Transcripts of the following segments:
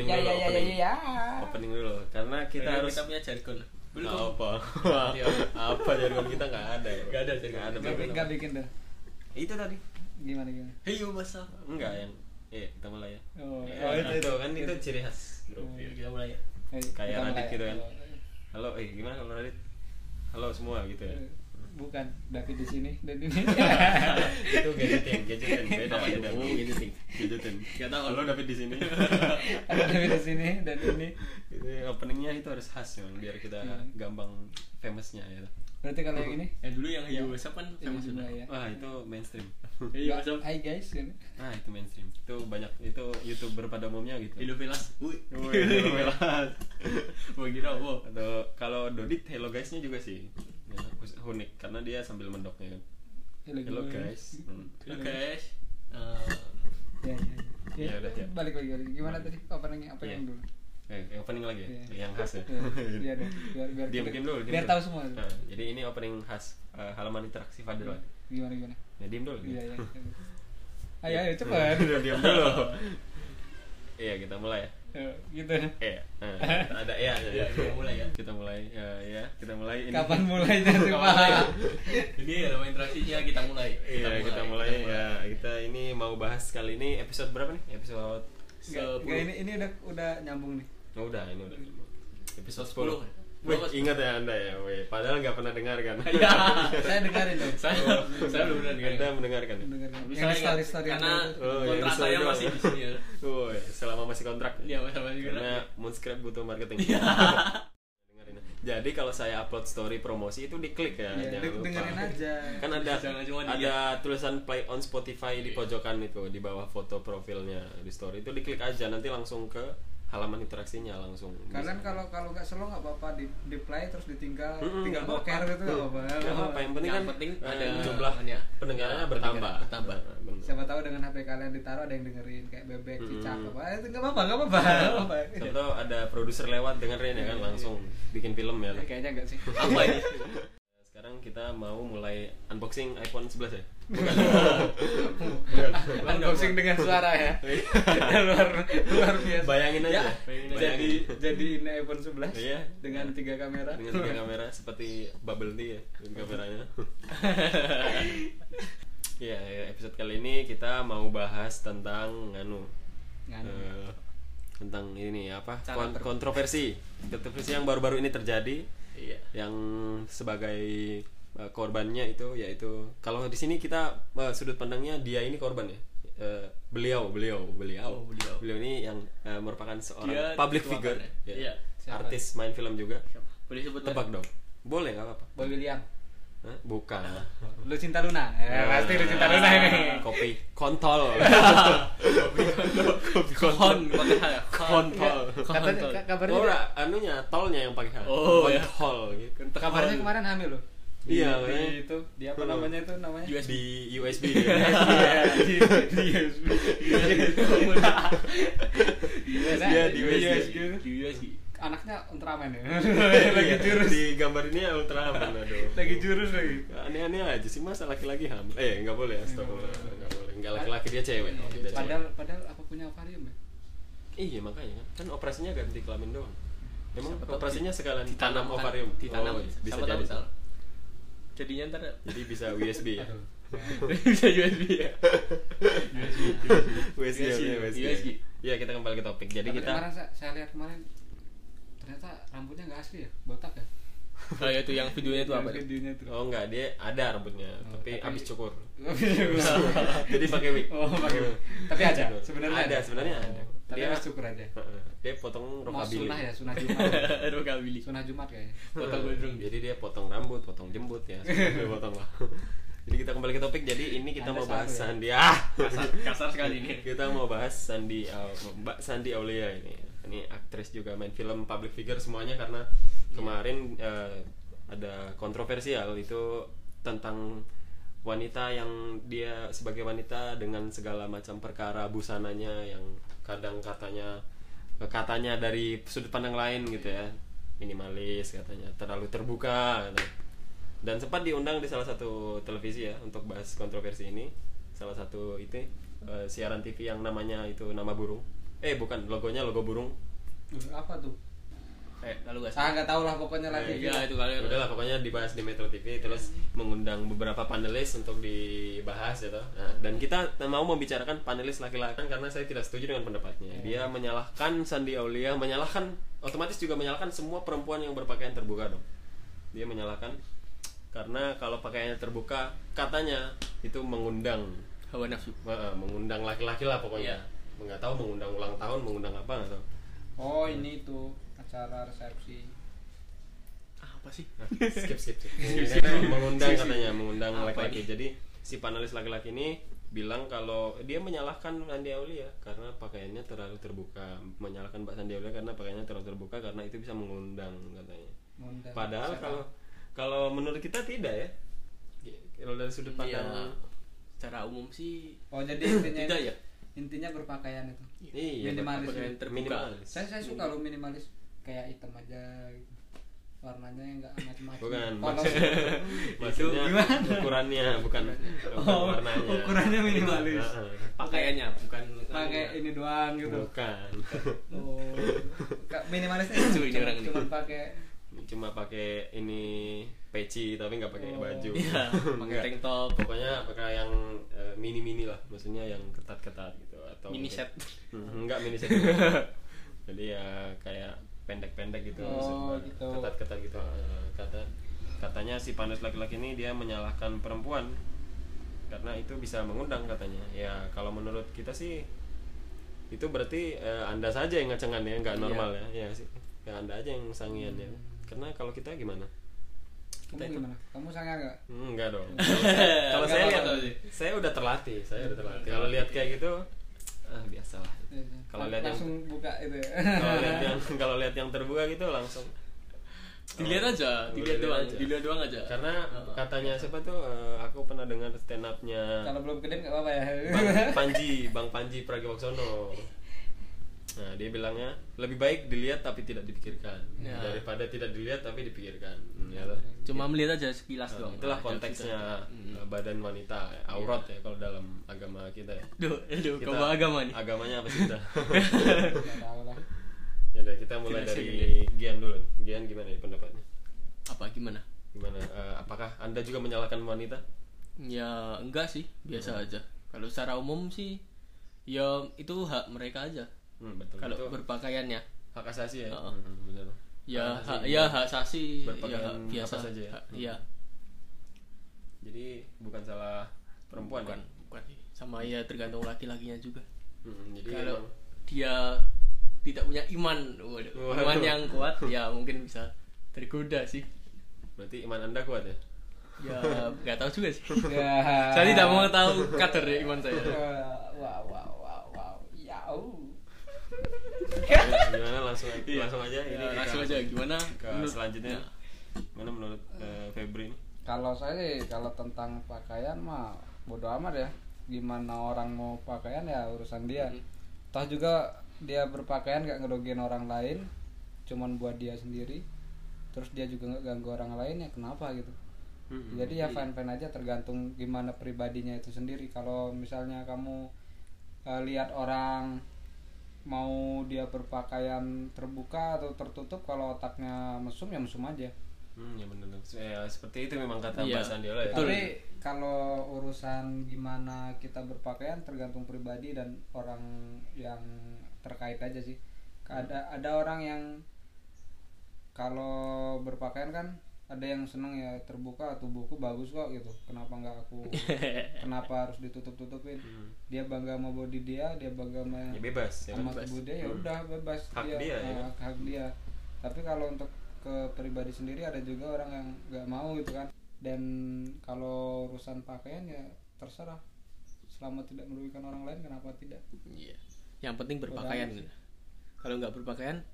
opening Ya dulu ya ya ya opening. ya. opening dulu karena kita Karena harus kita punya jargon. Belum. apa Iya. apa jargon kita nggak ada ya Nggak ada jargon. Nggak ada Gak, jargon. gak bikin tuh. itu tadi Gimana gimana? Heyo masa. enggak yang iya kita mulai ya Oh, Ya, oh, itu, itu, kan itu ciri khas grup Oh. Yuk, kita mulai ya. Eh, Kayak Radit gitu kan. Halo eh gimana kalau Radit halo semua gitu ya eh, Bukan, David di sini dan ini. itu gadgeting gadgeting beda beda Oh, gadgeting. gadgeting Nggak tahu. halo David di sini Ada David di sini dan ini. itu openingnya itu harus khas memang biar kita Hmm. gampang famousnya ya Berarti kalau yang ini Yang dulu yang. Heyo WhatsApp kan famous juga sudah. ya. wah itu mainstream Nggak, WhatsApp. Hai guys, ini. ah itu mainstream itu banyak itu youtuber pada umumnya gitu Hello Velas. Wih. Woi, hello, Velas. Wah kira wow. atau kalau Dodit hello guysnya juga sih ya, unik karena dia sambil mendoknya kan hello guys Hmm. Halo guys. Ya, ya, ya. Ya, udah, ya. Balik lagi, balik. Gimana tadi openingnya apa Iya. yang dulu? eh, yang opening lagi ya? Iya. yang khas ya Iya, Iya biar biar diam diam dulu diam biar dulu. tahu semua. Nah, jadi ini opening khas eh, halaman interaksi Fadil Gimana gimana? ya diam dulu Iya, iya. Ayo, ayo cepet. Udah, diam dulu iya kita mulai ya Gitu. Iya, nah, ada ya, Ya, kita mulai ya. Kita mulai, ya, ya, kita mulai. Ini. Kapan mulainya mulai ya? Pak? Ini adalah interaksinya kita mulai. Iya, kita mulai, ya. Kita ini mau bahas kali ini episode berapa nih? Episode enggak, ini ini udah udah nyambung nih. Oh, udah, ini udah. Episode Episode 10. 10. Wih, ingat ya Anda ya, wih. Padahal nggak pernah dengar kan? Iya. Saya dengerin dong. Saya saya belum pernah dengar. Anda mendengarkan. ya? Dengerin. Tapi Yang story karena Oh, kontrak story saya masih di sini ya. Woi, selama masih kontrak. Iya, sama juga. Karena Moonscrap butuh marketing. Iya. Dengerin. Jadi kalau saya upload story promosi itu diklik ya, Iya, jangan lupa. dengerin aja. Kan ada ada dia. tulisan play on Spotify di Iya. pojokan itu di bawah foto profilnya di story itu diklik aja nanti langsung ke halaman interaksinya langsung. Karena bisa. kalau kalau nggak slow nggak apa-apa di, di play terus ditinggal Mm-mm, tinggal nggak boker apa-apa. gitu nggak apa-apa. Nggak apa-apa, yang penting Yang kan penting eh, ada jumlah ininya. pendengarannya Ya, bertambah. bertambah. Nah, bener. Siapa tahu dengan HP kalian ditaruh ada yang dengerin kayak bebek, Mm-mm. cicak apa itu nggak apa-apa nggak apa-apa. nggak. Siapa tahu ada produser lewat dengerin ya kan langsung bikin film ya. Ya, Kayaknya enggak sih. Apa ini? Sekarang kita mau mulai unboxing iPhone 11 ya. Unboxing dengan suara ya. luar luar biasa. Bayangin aja. Ya, Bayangin. jadi jadi ini iPhone 11 Iya. dengan tiga kamera. dengan tiga kamera seperti bubble tea ya dengan kameranya. Iya, ya, episode kali ini kita mau bahas tentang nganu Nganu. eh, tentang ini apa Cara kon- ter- kontroversi kontroversi yang baru-baru ini terjadi Iya. yang sebagai eh, korbannya itu yaitu kalau di sini kita eh, sudut pandangnya dia ini korban ya Eh, beliau beliau beliau Oh, beliau. ini yang eh, merupakan seorang Dia public figure ya? ya. Iya. Siapa? artis main film juga Boleh sebut tebak dong boleh nggak apa-apa Boy William. Hah? bukan Lu cinta Luna. Ya, pasti lu cinta Luna ini. kopi kontol Kon pakai H ya? kontol Katanya ka- kabarnya ora, anunya tolnya yang pakai H. Oh, ya. kontol gitu. kabarnya kemarin hamil loh. Di- Iya, di itu di apa namanya itu namanya? USB. di USB dia. Iya, di di USB. Iya, di USB. Di USB. Anaknya Ultraman ya. Lagi lagi jurus. Di gambar ini ya Ultraman aduh. Lagi jurus lagi. Aneh-aneh aja sih masa laki-laki hamil. Eh, enggak boleh, astagfirullah. Enggak boleh. Enggak laki-laki dia cewek. Dia cewek. Padahal padahal apa punya ovarium ya? Iya, makanya kan. Kan operasinya ganti kelamin doang. Emang Siapa tahu operasinya sekalian Ditanam tanam kan? ovarium. Ditanam. Oh, bisa Siapa tahu jadi. salah. Jadinya ntar Jadi bisa USB ya. bisa USB ya. USB, USB, USB. USB. Iya, kita kembali ke topik. Jadi Tapi kita kemarin saya, saya lihat kemarin ternyata rambutnya nggak asli ya, botak ya. Oh itu yang videonya itu apa? Yang Videonya tuh. Oh enggak, dia ada rambutnya, Oh, tapi tapi- habis cukur. Jadi pakai wig. Oh, pakai wig. Tapi ada, sebenarnya ada. Sebenarnya Oh, ada. Tapi Dia harus cukur aja. Heeh. dia potong Mau rockabilly. sunah ya, sunah Jumat. Rockabilly. sunah Jumat kayaknya. Potong gondrong. Jadi dia potong rambut, potong jembut ya. Dia potong lah. Jadi kita kembali ke topik. Jadi ini kita Anda mau bahas ya? Sandi. Ah, Kasar, kasar sekali ini. kita mau bahas Sandi Au- Mbak Sandi Aulia ini. Ini aktris juga main film public figure semuanya karena kemarin eh, ada kontroversial itu tentang wanita yang dia sebagai wanita dengan segala macam perkara busananya yang kadang katanya katanya dari sudut pandang lain gitu ya. Minimalis katanya terlalu terbuka katanya. dan sempat diundang di salah satu televisi ya untuk bahas kontroversi ini. Salah satu itu eh, siaran TV yang namanya itu nama burung eh bukan logonya logo burung. Apa tuh? Eh, lalu gak ah nggak tahu lah pokoknya Eh, lagi Iya, itu kalian. udahlah pokoknya dibahas di Metro TV terus mengundang beberapa panelis untuk dibahas gitu. Nah, dan kita mau membicarakan panelis laki-laki karena saya tidak setuju dengan pendapatnya. Dia menyalahkan Sandi Aulia menyalahkan otomatis juga menyalahkan semua perempuan yang berpakaian terbuka dong. Dia menyalahkan karena kalau pakaiannya terbuka katanya itu mengundang. Hawa nafsu. eh, mengundang laki-laki lah pokoknya. Iya. Nggak tahu mengundang ulang tahun mengundang apa nggak tahu. Oh ini tuh acara resepsi. Ah, Apa sih? Nah, skip skip skip. Mengundang- mengundang Skip, skip. katanya mengundang laki-laki. jadi si panelis laki-laki ini bilang kalau dia menyalahkan Sandi Aulia karena pakaiannya terlalu terbuka. Menyalahkan Mbak Sandi Aulia karena pakaiannya terlalu terbuka karena itu bisa mengundang katanya. Ngundang padahal kalau kalau menurut kita tidak ya. Kalau dari sudut Iya. pandang Secara umum sih oh jadi intinya tidak ya. Intinya berpakaian itu iya Minimalis. pakaian Terbuka. minimalis saya saya suka lo minimalis kayak hitam aja gitu. warnanya yang nggak macam-macam bukan maksudnya, maksudnya gimana? ukurannya bukan bukan Oh, warnanya ukurannya minimalis. Pakaiannya bukan pakai ini doang gitu bukan oh minimalisnya Lucu ini cuma, orang cuma pakai cuma pakai ini peci tapi nggak pakai Oh. baju Iya, pakai tank top. pokoknya pakai yang mini mini lah maksudnya yang ketat ketat gitu atau Mini set. Hmm, enggak mini set jadi ya kayak pendek pendek gitu Oh, maksudnya. gitu. ketat ketat gitu Eh, kata katanya si panas laki-laki ini dia menyalahkan perempuan karena itu bisa mengundang katanya ya kalau menurut kita sih itu berarti eh, anda saja yang ngacengan ya nggak Iya. normal ya ya sih ya anda aja yang sangian ya karena kalau kita gimana kamu gimana kamu sangat nggak Hmm, enggak dong. Kalau Enggak saya lihat. Saya udah terlatih, saya udah terlatih. Kalau lihat kayak gitu, ah biasa lah. Kalau lihat yang langsung buka itu ya kalau lihat yang kalau lihat yang terbuka gitu langsung Dilihat aja, Dilihat doang, aja. dilihat doang aja. karena katanya siapa tuh eh, aku pernah dengar stand upnya kalau belum gede nggak apa-apa ya Bang Panji, Bang Panji Pragiwaksono. Nah, dia bilangnya lebih baik dilihat tapi tidak dipikirkan Ya. daripada tidak dilihat tapi dipikirkan. Hmm, ya? Cuma melihat aja sekilas Nah, doang. itulah Nah, konteksnya eh, badan wanita, aurat ya kalau dalam agama kita ya. Duh, aduh, Kita- kau bawa agama nih. Agamanya apa sih kita? ya udah kita mulai Jelas, dari. Gian dulu. Gian gimana nih pendapatnya? Apa gimana? Gimana? eh, apakah anda juga menyalahkan wanita? Ya enggak sih, biasa Hmm. aja. Kalau secara umum sih ya itu hak mereka aja. Hmm, betul. Kalau itu berpakaiannya hak asasi ya. Heeh. Hmm, benar. ya Hak ya hak asasi ya Berpakaian hak biasa apa saja ya? Hak- Hmm. Iya. Jadi bukan salah perempuan bukan, ya? bukan. Sama ya tergantung laki-lakinya juga. Hmm, jadi Kalau emang- dia tidak punya iman, waduh, Waduh. iman yang kuat ya mungkin bisa tergoda sih. berarti iman anda kuat ya? Ya nggak tahu juga sih. ya Saya tidak mau tahu kadar ya iman saya. wow wow ya uh. Gimana langsung Iya. langsung aja ini Ya, kita langsung aja gimana? ke menurut- selanjutnya. Ya. Mana menurut eh, Febri ini? kalau saya sih kalau tentang pakaian mah bodo amat ya gimana orang mau pakaian ya urusan dia Hmm. toh juga dia berpakaian gak ngerugiin orang lain cuman buat dia sendiri terus dia juga nggak ganggu orang lain ya kenapa gitu Hmm, jadi ya fine fine aja tergantung gimana pribadinya itu sendiri kalau misalnya kamu eh, lihat orang mau dia berpakaian terbuka atau tertutup kalau otaknya mesum ya mesum aja Hmm, ya benar. Ya, seperti itu memang kata Iya. Mbak Sandiola ya. Betul. tapi kalau urusan gimana kita berpakaian tergantung pribadi dan orang yang terkait aja sih ada ada orang yang kalau berpakaian kan ada yang seneng ya terbuka tubuhku bagus kok gitu kenapa nggak aku kenapa harus ditutup tutupin Hmm. dia bangga sama body dia dia bangga sama Ya bebas ya. sama kan? tubuh dia ya Hmm. udah bebas Hak dia, ya eh, kan? hak, hak dia tapi kalau untuk ke pribadi sendiri ada juga orang yang nggak mau gitu kan dan kalau urusan pakaian ya terserah selama tidak merugikan orang lain kenapa tidak Iya. Yang penting berpakaian gitu. Kalau nggak berpakaian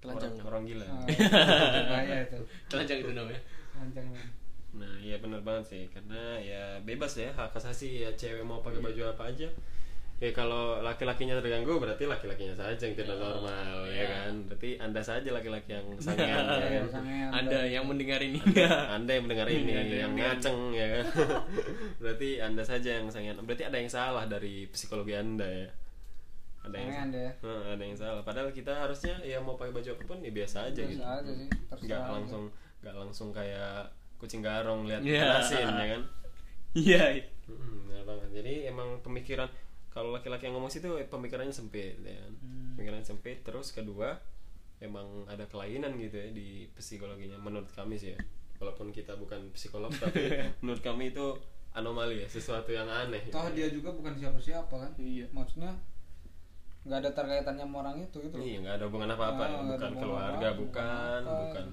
telanjang. Orang, orang gila. Ah, itu bahaya itu Telanjang itu namanya. Panjang Nah, iya benar banget sih karena ya bebas ya hak asasi ya cewek mau pakai baju apa aja. Ya kalau laki-lakinya terganggu berarti laki-lakinya saja yang tidak normal ya iya. kan. Berarti Anda saja laki-laki yang sangean ya kan. sangean. Anda yang mendengar ini. Anda yang mendengar ini Anda yang yang ngaceng ya kan. berarti Anda saja yang sangean. Berarti ada yang salah dari psikologi Anda ya. Ada yang deh. Nah, ada yang salah padahal kita harusnya ya mau pakai baju apa pun ya biasa aja Biasa gitu aja sih, nggak aja. langsung nggak langsung kayak kucing garong lihat Iya. asin ya kan Iya. Hmm, benar banget. Jadi emang pemikiran kalau laki-laki yang ngomong situ pemikirannya sempit ya kan. Hmm. Pemikirannya sempit terus kedua emang ada kelainan gitu ya di psikologinya menurut kami sih ya. Walaupun kita bukan psikolog tapi menurut kami itu anomali ya, sesuatu yang aneh. Toh dia juga bukan siapa-siapa kan. Iya. Maksudnya nggak ada terkaitannya sama orang itu gitu. loh. Iya, nggak ada hubungan apa-apa Ah, ya. Bukan hubungan keluarga, apa-apa, bukan, bukan bukan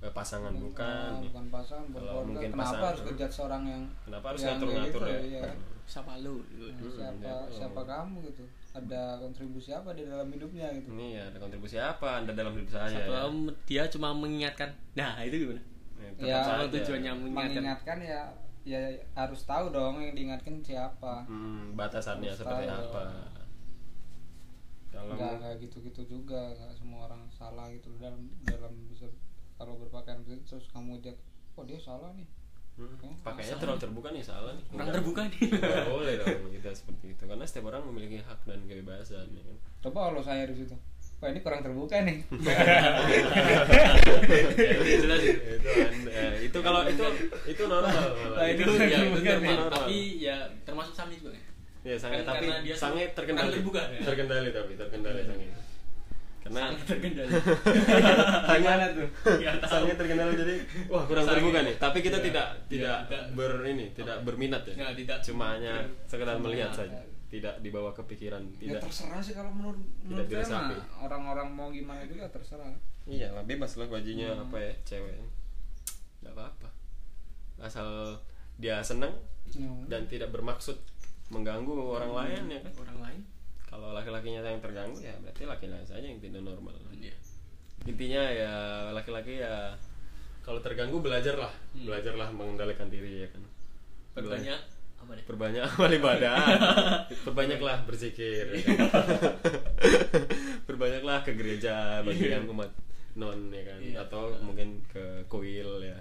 eh, pasangan, Ah, bukan. bukan pasangan, bukan Kalau keluarga. mungkin Kenapa pasangan, harus kejat seorang yang Kenapa harus yang kayak ngatur-ngatur gitu, ya? iya. Siapa lu? Nah, Hmm, siapa ya, oh. siapa kamu gitu? Ada kontribusi apa di dalam hidupnya gitu? Ini ya ada kontribusi apa Anda dalam hidup saya? Siapa ya? dia cuma mengingatkan. Nah, itu gimana? Ya, tetap Ya, saja. tujuannya mengingatkan. Mengingatkan ya ya harus tahu dong yang diingatkan siapa. Hmm, batasannya Harus seperti tahu. apa? Kalau Nggak nggak gitu-gitu juga, nggak semua orang salah gitu dalam dalam bisa kalau berpakaian begitu terus kamu lihat, oh dia salah nih. Hmm, Ya, pakainya terlalu terbuka nih salah nih. Kurang terbuka nih. Nggak boleh dong kita seperti itu karena setiap orang memiliki hak dan kebebasan ya kan. Coba kalau saya di situ, wah ini kurang terbuka nih. Ya, Jelas. itu anda, itu kalau itu itu normal. Nah, itu itu ya itu normal. tapi ya termasuk sange juga ya. Ya sange Kan tapi dia sange terkendali. terbuka, ya? Terkendali tapi terkendali sange. Karena Sange terkendali. Gimana tuh? Sange terkendali jadi wah kurang Sange. terbuka nih. Tapi kita Iya. tidak Iya, tidak tidak. ber ini, tidak berminat ya. Nggak, tidak. Cuma hanya sekedar melihat Iya. saja. Tidak dibawa kepikiran, Ya tidak. terserah sih kalau menurut menurut saya diresapi. mah orang-orang mau gimana juga terserah. Iya lah bebas lah bajunya Hmm. apa ya cewek nggak apa-apa asal dia senang Ya. dan tidak bermaksud mengganggu orang lain ya kan Orang lain. kalau laki-lakinya yang terganggu ya berarti laki-laki saja yang tidak normal Iya. intinya ya laki-laki ya kalau terganggu belajarlah Hmm. belajarlah mengendalikan diri ya kan Perbanyak apa deh? perbanyak amal ibadah perbanyaklah berzikir ya kan? perbanyaklah ke gereja bagi yang umat non ya kan Iya. atau mungkin ke kuil ya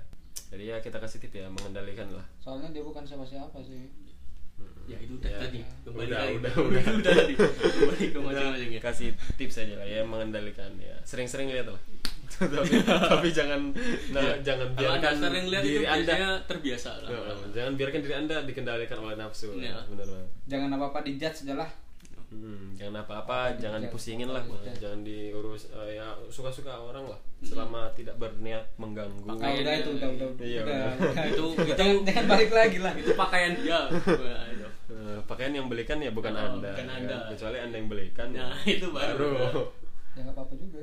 jadi ya kita kasih tip ya mengendalikan lah Soalnya dia bukan siapa-siapa sih. Ya itu udah Ya. tadi. Kembali Udah, lagi. udah, udah. udah tadi. Kembali ke Udah, masing-masing ya. kasih tips aja lah ya mengendalikan ya sering-sering lihat lah tapi, tapi jangan nah Iya. jangan Kalau biarkan anda sering lihat itu diri anda biasanya terbiasa lah. Ya, jangan biarkan diri anda dikendalikan oleh nafsu Iya. benar banget Jangan apa-apa dijudge aja lah. Hmm, jangan apa-apa, Apa jangan dipusingin apa lah, dijudge. jangan diurus eh, ya suka-suka orang lah, selama tidak berniat mengganggu. Ah, Pakai- udah itu udah udah. Iya, udah, udah. udah. Itu itu jangan, jangan balik lagi lah. itu pakaian dia. Eh, pakaian yang belikan ya bukan Oh, anda, bukan ya Anda. kan? kecuali anda yang belikan. ya. Nah, itu baru. Ya nggak apa-apa juga.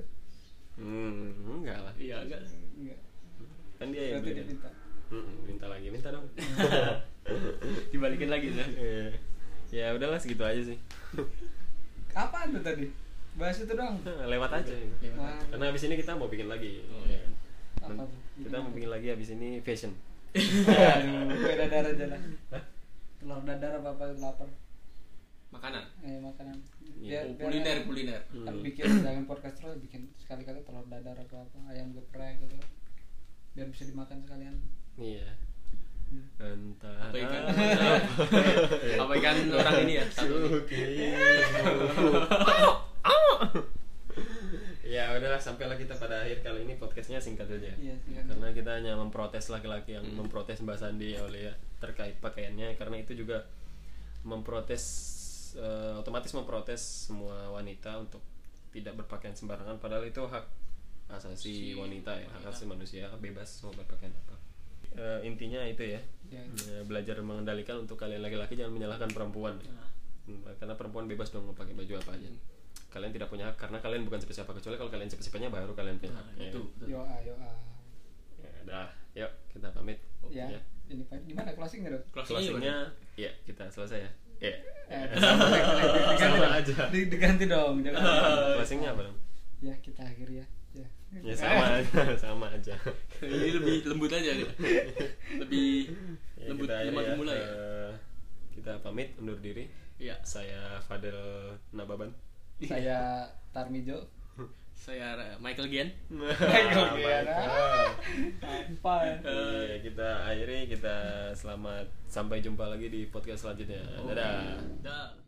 Hmm, enggak lah, Iya enggak. Enggak. kan dia yang Berarti belikan. diminta. Hmm, minta lagi, minta dong. Dibalikin lagi ya. Iya. ya udahlah segitu aja sih. Apaan tuh tadi? Bahas itu dong. Lewat aja. Nah, Karena habis ini kita mau bikin lagi. Oh, ya. apa? Kita mau bikin lagi habis ini fashion. Dadar aja lah. Telur dadar apa apa lapar. Makanan. Eh makanan. Iya. Oh, kuliner, kuliner. Kan Hmm. bikin jangan podcast terus bikin sekali-kali telur dadar apa apa ayam geprek gitu. Biar bisa dimakan sekalian. Iya. Hmm. Entah. Apa ikan? apa. Ikan orang ini ya? Satu. ya udahlah sampailah kita pada akhir kali ini podcastnya singkat saja. Iya, singkat. karena kita hanya memprotes laki-laki yang memprotes Mbak Sandi Aulia terkait pakaiannya. Karena itu juga memprotes eh, otomatis memprotes semua wanita untuk tidak berpakaian sembarangan. Padahal itu hak asasi wanita ya hak asasi manusia. Bebas mau berpakaian apa. Eh, intinya itu ya. Ya. Eh, belajar mengendalikan untuk kalian laki-laki jangan menyalahkan perempuan. Hmm, karena perempuan bebas dong mau pakai baju apa aja kalian tidak punya hak karena kalian bukan siapa-siapa kecuali kalau kalian siapa-siapanya baru kalian punya hak Nah, ya. itu. Yo ah yo ah. ya udah yuk kita pamit Ya. Ya. Ini Pak, di mana closingnya dong? Closingnya ya kita selesai ya ya Eh, sama, diganti Sama dong. aja. Di- Diganti dong, jangan. closingnya apa dong Ya, kita akhiri ya. Ya. ya sama aja sama aja ini lebih lembut aja. Lebih Ya, lembut lemah ya. mulai ya. Eh, kita pamit undur diri Iya. saya Fadel Nababan Saya Tarmijo. Saya Michael Gian. Michael Gian. Michael. Apa? Iya, kita akhiri kita selamat sampai jumpa lagi di podcast selanjutnya. Dadah. Dah.